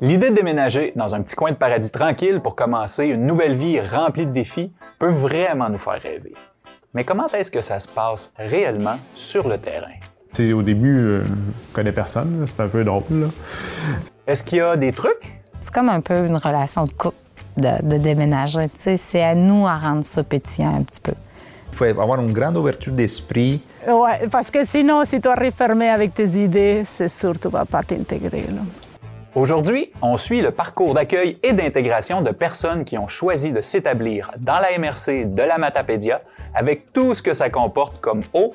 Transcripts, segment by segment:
L'idée de déménager dans un petit coin de paradis tranquille pour commencer une nouvelle vie remplie de défis peut vraiment nous faire rêver. Mais comment est-ce que ça se passe réellement sur le terrain? au début, euh, je connais personne, c'est un peu drôle. Est-ce qu'il y a des trucs? C'est comme un peu une relation de couple de, déménager. C'est à nous à rendre ça pétillant un petit peu. Il faut avoir une grande ouverture d'esprit. Oui, parce que sinon, si tu arrives fermé avec tes idées, c'est sûr que tu vas pas t'intégrer. Aujourd'hui, on suit le parcours d'accueil et d'intégration de personnes qui ont choisi de s'établir dans la MRC de la Matapédia avec tout ce que ça comporte comme haut.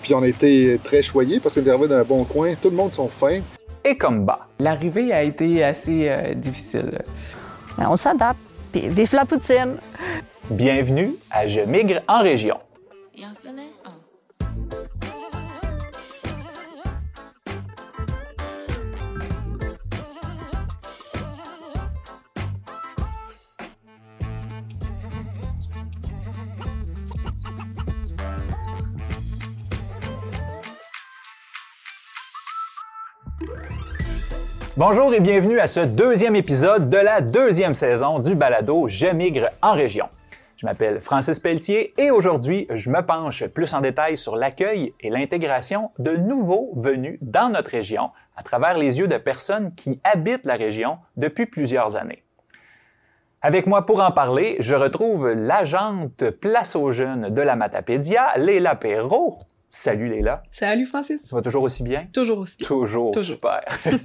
Puis on a été très choyés parce qu'on est arrivé dans un bon coin, tout le monde sont fins. Et comme bas. L'arrivée a été assez euh, difficile. Ben, on s'adapte, puis vive la poutine! Bienvenue à Je migre en région. Bonjour et bienvenue à ce deuxième épisode de la deuxième saison du balado Je migre en région. Je m'appelle Francis Pelletier et aujourd'hui, je me penche plus en détail sur l'accueil et l'intégration de nouveaux venus dans notre région à travers les yeux de personnes qui habitent la région depuis plusieurs années. Avec moi pour en parler, je retrouve l'agente Place aux jeunes de la Matapédia, Léla Perrault. Salut Léla. Salut Francis. Tu vas toujours aussi bien? Toujours aussi bien. Toujours, Toujours. super.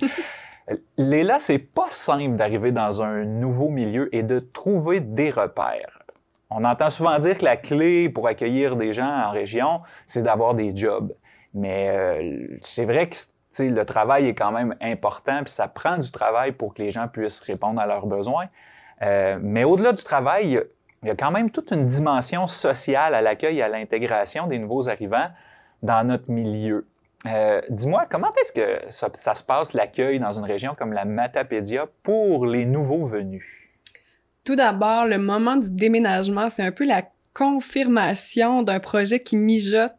Léla, c'est pas simple d'arriver dans un nouveau milieu et de trouver des repères. On entend souvent dire que la clé pour accueillir des gens en région, c'est d'avoir des jobs. Mais euh, c'est vrai que le travail est quand même important, puis ça prend du travail pour que les gens puissent répondre à leurs besoins. Euh, mais au-delà du travail, il y a quand même toute une dimension sociale à l'accueil et à l'intégration des nouveaux arrivants dans notre milieu. Euh, dis-moi, comment est-ce que ça, se passe l'accueil dans une région comme la Matapédia pour les nouveaux venus? Tout d'abord, le moment du déménagement, c'est un peu la confirmation d'un projet qui mijote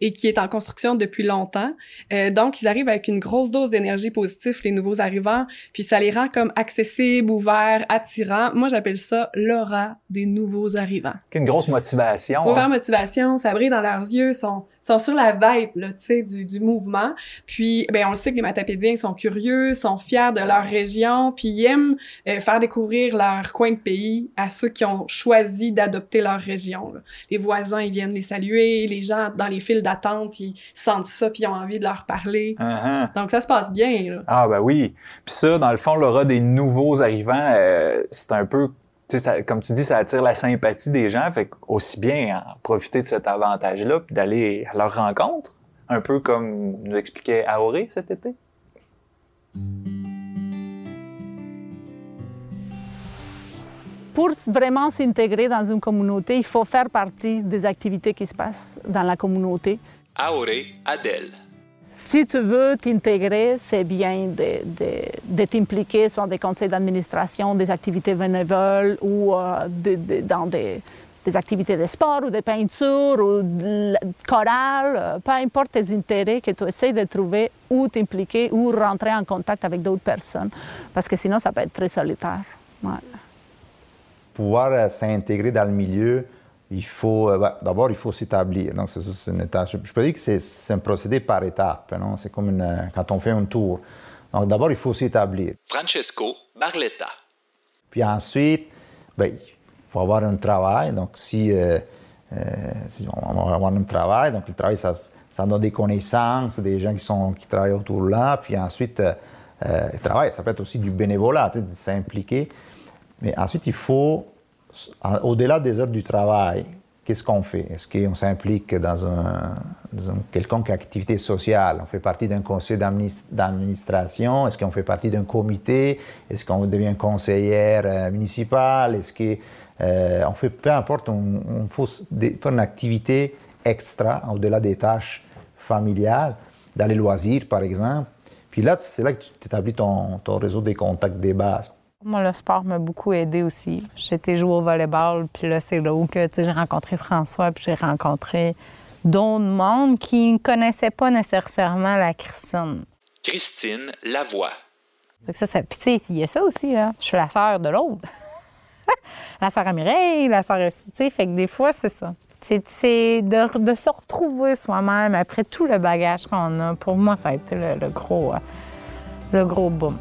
et qui est en construction depuis longtemps. Euh, donc, ils arrivent avec une grosse dose d'énergie positive, les nouveaux arrivants, puis ça les rend comme accessibles, ouverts, attirants. Moi, j'appelle ça l'aura des nouveaux arrivants. Une grosse motivation. Super motivation, ça brille dans leurs yeux, sont sont sur la vibe là, du, du mouvement. Puis, ben, on le sait que les matapédiens sont curieux, sont fiers de leur région, puis ils aiment euh, faire découvrir leur coin de pays à ceux qui ont choisi d'adopter leur région. Les voisins, ils viennent les saluer, les gens dans les files d'attente, ils sentent ça, puis ils ont envie de leur parler. Uh-huh. Donc, ça se passe bien. Là. Ah, ben oui. Puis ça, dans le fond, l'aura des nouveaux arrivants, euh, c'est un peu comme tu dis, ça attire la sympathie des gens, fait aussi bien profiter de cet avantage-là, puis d'aller à leur rencontre, un peu comme nous expliquait Aoré cet été. Pour vraiment s'intégrer dans une communauté, il faut faire partie des activités qui se passent dans la communauté. Aoré Adèle. Si tu veux t'intégrer, c'est bien de, de, t'impliquer soit des conseils d'administration, des activités bénévoles ou euh, dans des, des, activités de sport ou de peinture ou de chorale, euh, peu importe tes intérêts, que tu essaies de trouver où t'impliquer ou rentrer en contact avec d'autres personnes, parce que sinon ça peut être très solitaire. Pouvoir euh, s'intégrer dans le milieu, il faut, euh, bah, d'abord, il faut s'établir. Donc, c'est une étape. Je, peux dire que c'est un procédé par étapes. Non? C'est comme une, euh, quand on fait un tour. Donc, d'abord, il faut s'établir. Francesco Barletta. Puis ensuite, ben, il faut avoir un travail. Donc, si, euh, si, on va avoir un travail, donc le travail, ça, ça donne des connaissances, des gens qui, sont, qui travaillent autour là. Puis ensuite, le travail, ça peut être aussi du bénévolat, de s'impliquer. Mais ensuite, il faut au-delà des heures du travail, qu'est-ce qu'on fait? Est-ce qu'on s'implique dans, un, une quelconque activité sociale? On fait partie d'un conseil d'administration? Est-ce qu'on fait partie d'un comité? Est-ce qu'on devient conseillère euh, municipale? Est-ce qu'on euh, fait, peu importe, on, on faut faire une activité extra, au-delà des tâches familiales, dans les loisirs par exemple. Puis là, c'est là que tu établis ton, ton réseau des contacts des bases. Moi, le sport m'a beaucoup aidé aussi. J'étais jouer au volleyball, puis là, c'est là où j'ai rencontré François, puis j'ai rencontré d'autres mondes qui ne connaissaient pas nécessairement la Christine. Christine Lavoie. Fait que ça, ça, puis tu sais, il y a ça aussi, là. Je suis la sœur de l'autre. la sœur à Mireille, la sœur aussi, tu sais. Fait que des fois, c'est ça. C'est de, de se retrouver soi-même après tout le bagage qu'on a. Pour moi, ça a été le, le gros, euh, le gros boom.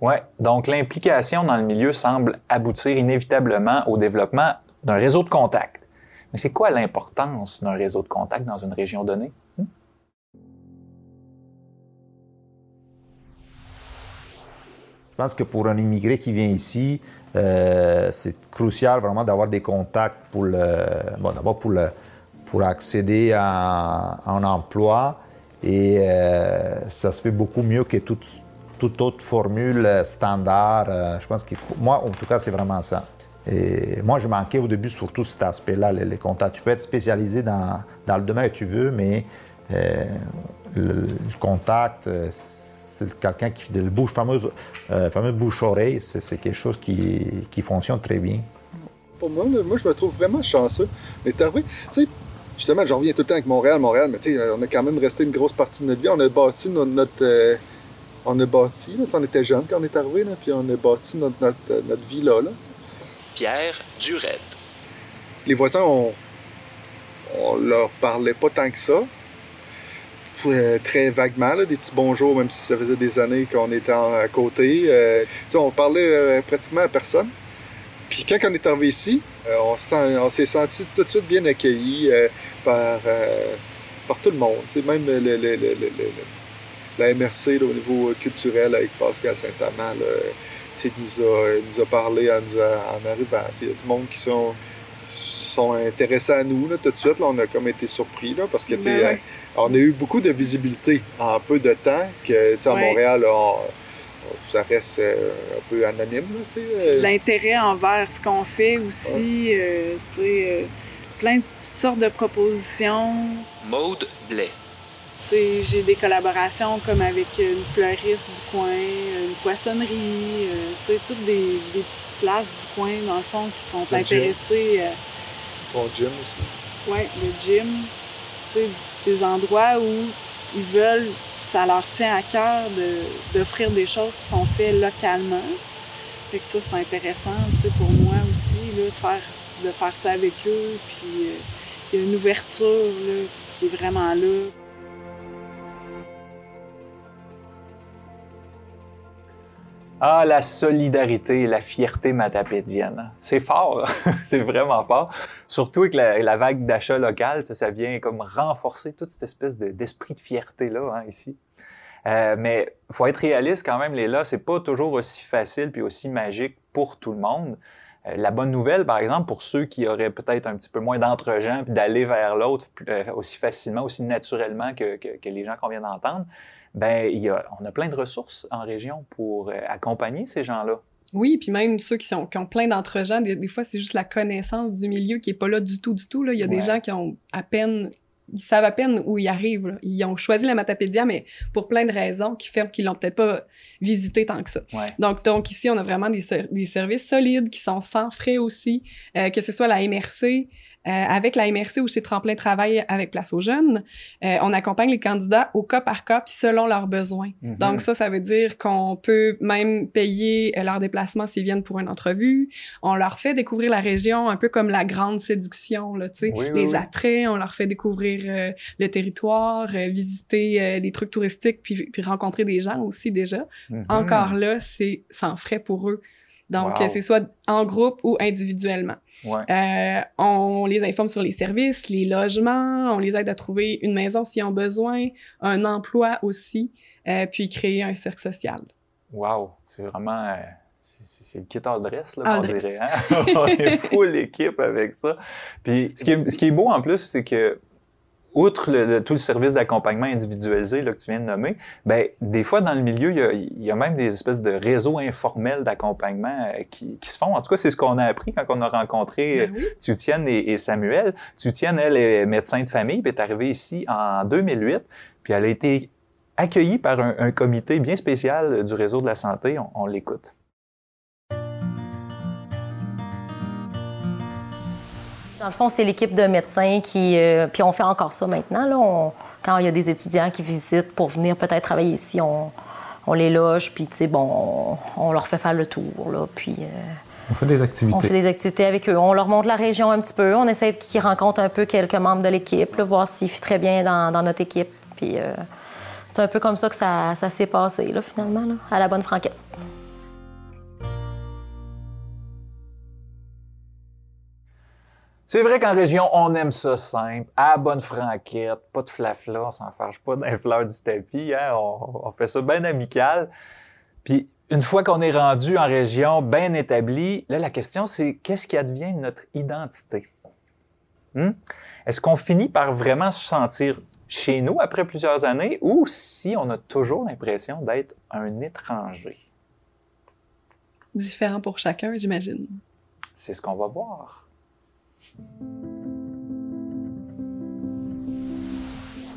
Ouais. Donc, l'implication dans le milieu semble aboutir inévitablement au développement d'un réseau de contacts. Mais c'est quoi l'importance d'un réseau de contacts dans une région donnée? Hmm? Je pense que pour un immigré qui vient ici, euh, c'est crucial vraiment d'avoir des contacts pour le, bon, d'abord pour pour accéder à, à un emploi et euh, ça se fait beaucoup mieux que toute, toute autre formule standard. Euh, je pense que moi, en tout cas, c'est vraiment ça. Et moi, je manquais au début surtout cet aspect-là, les, les contacts. Tu peux être spécialisé dans, dans le domaine que tu veux, mais euh, le, contact, euh, c'est quelqu'un qui fait le bouche, fameux, euh, fameux bouche-oreille, c'est quelque chose qui, qui fonctionne très bien. Pour moi, moi, je me trouve vraiment chanceux. Mais arrivé, tu sais, justement, j'en reviens tout le temps avec Montréal, Montréal, mais tu sais, on a quand même resté une grosse partie de notre vie. On a bâti notre. euh, on a bâti, là, on était jeunes quand on est arrivé, là, puis on a bâti notre, notre, euh, notre vie là. là. Pierre Durette. Les voisins, on, on leur parlait pas tant que ça. Euh, très vaguement, là, des petits bonjours, même si ça faisait des années qu'on était en- à côté. Euh, on parlait euh, pratiquement à personne. Puis quand on est arrivé ici, on, s'est senti tout de suite bien accueillis euh, par, par tout le monde. Même le, le- le- le- le- le- la MRC là, au niveau culturel avec Pascal Saint-Amand, sais, nous a, nous a parlé en, nous a- en arrivant. Tu sais, Il y a du monde qui sont, sont intéressés à nous là, tout de suite. Là, on a comme été surpris là, parce que tu sais, Ben ouais. euh, on a eu beaucoup de visibilité en peu de temps que tu sais, à Ouais. Montréal, là, on- on- ça reste euh, un peu anonyme. Là, tu sais, euh. L'intérêt envers ce qu'on fait aussi, euh, tu sais, euh, plein de toutes sortes de propositions. Maude Blais. J'ai des collaborations comme avec une fleuriste du coin, une poissonnerie, euh, tu sais, toutes des, des petites places du coin, dans le fond, qui sont Le intéressées. euh, Bon gym aussi. Ouais, le gym, tu sais, des endroits où ils veulent, ça leur tient à cœur de- d'offrir des choses qui sont faites localement. Fait que ça, c'est intéressant, tu sais, pour moi aussi, là, de faire, de faire ça avec eux. Puis, euh, il y a une ouverture, là, qui est vraiment là. Ah, la solidarité la fierté matapédienne. C'est fort, c'est vraiment fort. Surtout avec la, vague d'achat local, ça, vient comme renforcer toute cette espèce de- d'esprit de fierté-là hein, ici. Euh, mais faut être réaliste quand même, Léla, c'est pas toujours aussi facile puis aussi magique pour tout le monde. Euh, la bonne nouvelle, par exemple, pour ceux qui auraient peut-être un petit peu moins d'entre-gens puis d'aller vers l'autre euh, aussi facilement, aussi naturellement que les gens qu'on vient d'entendre, ben il y a, on a plein de ressources en région pour euh, accompagner ces gens-là. Oui, puis même ceux qui, sont, qui ont plein d'entre-gens, des, des fois, c'est juste la connaissance du milieu qui est pas là du tout, du tout. Là. Il y a Ouais. des gens qui ont à peine, ils savent à peine où ils arrivent. là. Ils ont choisi la Matapédia, mais pour plein de raisons qui font qu'ils l'ont peut-être pas visité tant que ça. Ouais. Donc, donc ici, on a vraiment des, des services solides qui sont sans frais aussi, euh, que ce soit la MRC, euh, avec la MRC ou chez Tremplin Travail avec Place aux Jeunes, euh, on accompagne les candidats au cas par cas puis selon leurs besoins. Mhm. Donc ça, ça veut dire qu'on peut même payer euh, leur déplacement s'ils viennent pour une entrevue. On leur fait découvrir la région un peu comme la grande séduction, là, Oui, oui, les oui. attraits. On leur fait découvrir euh, le territoire, visiter les trucs touristiques puis, puis rencontrer des gens aussi déjà. Mhm. Encore là, c'est sans frais pour eux. Donc, Wow. c'est soit en groupe ou individuellement. Ouais. Euh, on les informe sur les services, les logements, on les aide à trouver une maison s'ils ont besoin, un emploi aussi, euh, puis créer un cercle social. Wow, c'est vraiment. euh, c'est- le kit all dress, là, dress. dirait. Hein? on est full équipe avec ça. Puis, ce qui est, ce qui est beau en plus, c'est que, outre le- le- tout le service d'accompagnement individualisé là, que tu viens de nommer, ben, des fois, dans le milieu, il y a, il y a même des espèces de réseaux informels d'accompagnement euh, qui, qui se font. En tout cas, c'est ce qu'on a appris quand on a rencontré Ben oui. Tutienne et, et Samuel. Tutienne, elle, est médecin de famille, puis est arrivée ici en 2008, puis elle a été accueillie par un, un comité bien spécial du réseau de la santé. On, on l'écoute. Dans le fond, c'est l'équipe de médecins qui. euh, puis on fait encore ça maintenant. Là, On- quand il y a des étudiants qui visitent pour venir peut-être travailler ici, on, on les loge, puis tu sais, bon, on, leur fait faire le tour, là, puis euh, On fait des activités. on fait des activités avec eux. On leur montre la région un petit peu. On essaie qu'ils rencontrent un peu quelques membres de l'équipe, voir s'ils fit très bien dans, dans notre équipe. Puis euh, c'est un peu comme ça que ça, ça s'est passé, là, finalement, là, à la bonne franquette. C'est vrai qu'en région, on aime ça simple, à la bonne franquette, pas de flafla, on s'en fâche pas d'un fleur du tapis, hein, on, on fait ça bien amical. Puis une fois qu'on est rendu en région bien établi, là, la question, c'est qu'est-ce qui advient de notre identité? Hmm? Est-ce qu'on finit par vraiment se sentir chez nous après plusieurs années ou si on a toujours l'impression d'être un étranger? Différent pour chacun, j'imagine. C'est ce qu'on va voir.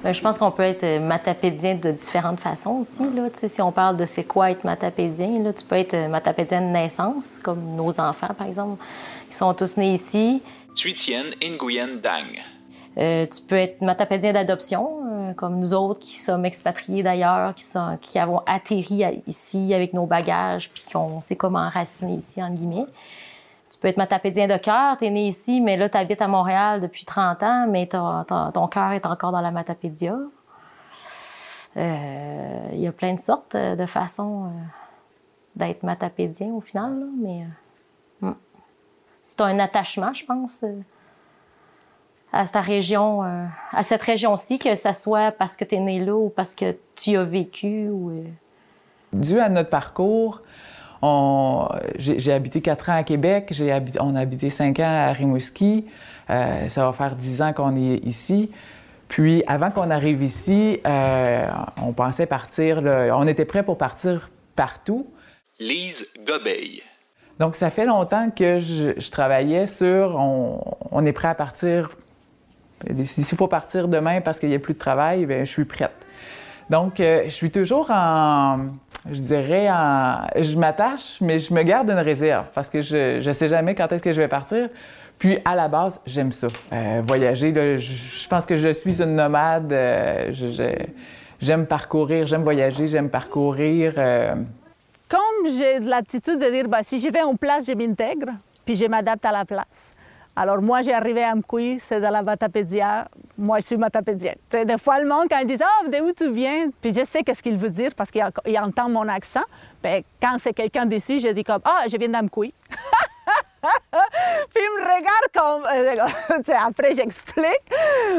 Ben, je pense qu'on peut être euh, matapédien de différentes façons aussi. Là. Si on parle de c'est quoi être matapédien, là, tu peux être euh, matapédien de naissance, comme nos enfants, par exemple, qui sont tous nés ici. Thuitienne Nguyen Dang. Euh, tu peux être matapédien d'adoption, euh, comme nous autres qui sommes expatriés d'ailleurs, qui, sont, qui avons atterri à- ici avec nos bagages, puis qu'on sait comment enraciner ici, en guillemets. Tu peux être matapédien de cœur, tu es né ici, mais là, tu habites à Montréal depuis 30 ans, mais ton cœur est encore dans la matapédia. Euh, Il y a plein de sortes euh, de façons euh, d'être matapédien au final, mais euh, hmm. c'est un attachement, je pense. euh, à cette région, euh, à cette région-ci, que ce soit parce que tu es né là ou parce que tu as vécu. Ou, euh, Dû à notre parcours, on- j'ai habité quatre ans à Québec, j'ai on a habité cinq ans à Rimouski. Euh, ça va faire dix ans qu'on est ici. Puis avant qu'on arrive ici, euh, on pensait partir, on était prêt pour partir partout. Lise Gobeil. Donc, ça fait longtemps que je, je travaillais sur on, on est prêt à partir. S'il faut partir demain parce qu'il n'y a plus de travail, bien, je suis prête. Donc, euh, je suis toujours en. Je dirais en. Je m'attache, mais je me garde une réserve parce que je ne sais jamais quand est-ce que je vais partir. Puis, à la base, j'aime ça. Euh, voyager, là, je, pense que je suis une nomade. euh, j'aime parcourir, j'aime voyager, j'aime parcourir. Comme j'ai l'attitude de dire, bah, si je vais en place, je m'intègre, puis je m'adapte à la place. Alors moi, j'ai arrivé à Mkoui, c'est dans la Matapédia. Moi, je suis matapédienne. Des fois, le monde, quand ils disent « Ah, d'où tu viens? » Puis je sais qu'est-ce qu'il veut dire parce qu'il il entend mon accent. Ben, quand c'est quelqu'un d'ici, je dis comme « Ah, je viens d'Amkoui. » Puis il me regarde comme... euh, Après, j'explique.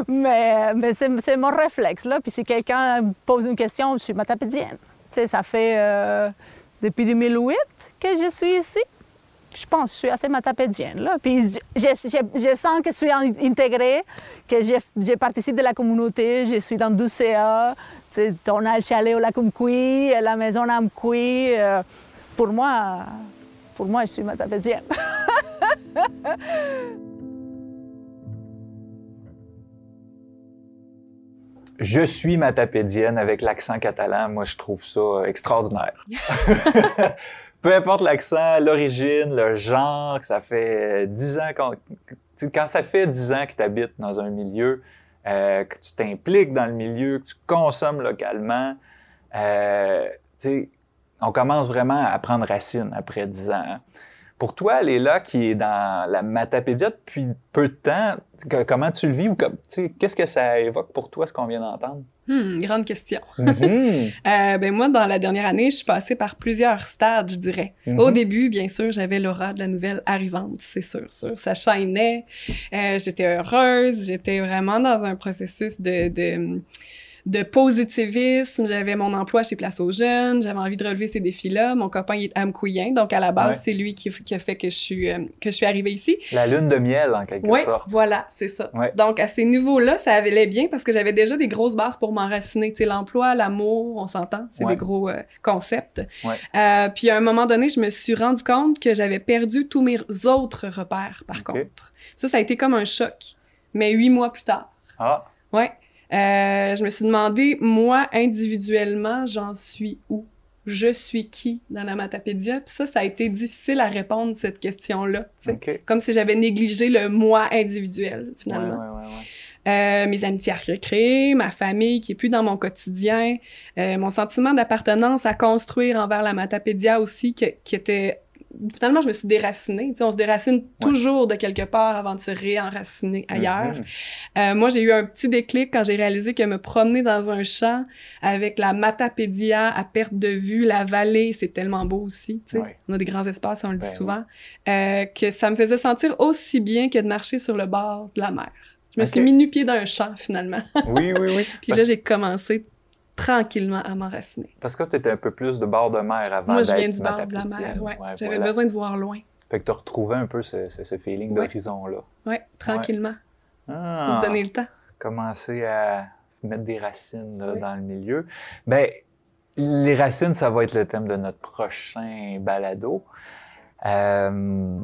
Mais, c'est mon réflexe. Là. Puis si quelqu'un me pose une question, je suis matapédienne. Ça fait euh, depuis 2008 que je suis ici. Je pense que je suis assez matapédienne. Là. Puis je, je- je- je sens que je suis in- intégrée, que je, je participe de la communauté, je suis dans 12 CA. Tu sais, on a le chalet au lac la maison à. Euh, pour moi, pour moi, je suis matapédienne. Je suis matapédienne avec l'accent catalan. Moi, je trouve ça euh, extraordinaire. Peu importe l'accent, l'origine, le genre, que ça fait dix ans qu'on... Quand ça fait dix ans que tu habites dans un milieu, euh, que tu t'impliques dans le milieu, que tu consommes localement, euh, on commence vraiment à prendre racine après dix ans. hein. Pour toi, Léla, qui est dans la Matapédia depuis peu de temps, comment tu le vis ou qu'est-ce que ça évoque pour toi, ce qu'on vient d'entendre? Hmm, grande question. Mhm. Euh, ben moi, dans la dernière année, je suis passée par plusieurs stades, je dirais. Mhm. Au début, bien sûr, j'avais l'aura de la nouvelle arrivante, c'est sûr, sûr. Ça chaînait, euh, j'étais heureuse, j'étais vraiment dans un processus de, de, de positivisme. J'avais mon emploi chez Place aux Jeunes, j'avais envie de relever ces défis-là. Mon copain, il est amkouyen, donc à la base, Ouais. c'est lui qui, qui a fait que je suis, euh, que je suis arrivée ici. La lune de miel, en quelque Oui, sorte. voilà, c'est ça. Ouais. Donc, à ces niveaux-là, ça allait bien parce que j'avais déjà des grosses bases pour m'enraciner. Tu sais, l'emploi, l'amour, on s'entend, c'est Ouais. des gros euh, concepts. Ouais. Euh, puis, à un moment donné, je me suis rendu compte que j'avais perdu tous mes autres repères, par contre. Ça, ça a été comme un choc. Mais huit mois plus tard. Ah, Ouais. Euh, je me suis demandé, moi, individuellement, j'en suis où? je suis qui dans la Matapédia? Puis ça, ça a été difficile à répondre, cette question-là. Comme si j'avais négligé le moi individuel, finalement. Ouais, ouais, ouais, ouais. Euh, mes amitiés à recréer, ma famille qui est plus dans mon quotidien, euh, mon sentiment d'appartenance à construire envers la Matapédia aussi, qui, qui était... Finalement, je me suis déracinée. On se déracine toujours de quelque part avant de se réenraciner ailleurs. Mhm. Euh, moi, j'ai eu un petit déclic quand j'ai réalisé que me promener dans un champ avec la Matapédia à perte de vue, la vallée, c'est tellement beau aussi. Ouais. On a des grands espaces, on le dit Ben souvent. euh, que ça me faisait sentir aussi bien que de marcher sur le bord de la mer. Je me suis mis nu-pied dans un champ, finalement. Oui, oui, oui. Puis Parce- là, j'ai commencé tranquillement à m'enraciner. Parce que tu étais un peu plus de bord de mer avant Moi, je viens du bord de la mer, ouais. J'avais voilà. besoin de voir loin. Fait que tu retrouvais un peu ce, ce- ce feeling Ouais. d'horizon-là. Ouais, tranquillement. Ah, Pour se donner le temps. Commencer à mettre des racines là, dans le milieu. Ben, les racines, ça va être le thème de notre prochain balado. Euh,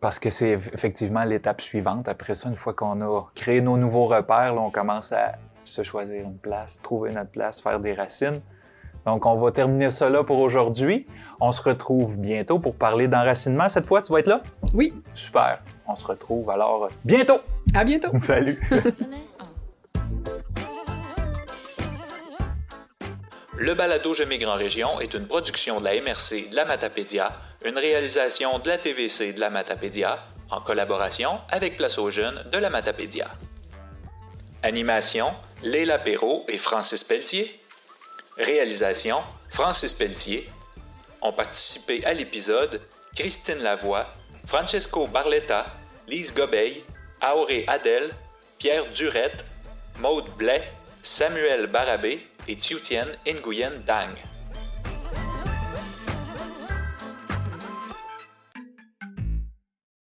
parce que c'est eff- effectivement l'étape suivante. Après ça, une fois qu'on a créé nos nouveaux repères, là, on commence à se choisir une place, trouver notre place, faire des racines. Donc, on va terminer ça là pour aujourd'hui. On se retrouve bientôt pour parler d'enracinement. Cette fois, tu vas être là? Oui. Super. On se retrouve alors bientôt. À bientôt. Salut. Le balado Je migre en région est une production de la MRC de la Matapédia, une réalisation de la TVC de la Matapédia, en collaboration avec Place aux jeunes de la Matapédia. Animation, Léla Perrault et Francis Pelletier. Réalisation, Francis Pelletier. Ont participé à l'épisode Christine Lavoie, Francesco Barletta, Lise Gobeil, Auré Adel, Pierre Durette, Maude Blais, Samuel Barabé et Tiutienne Nguyen Dang.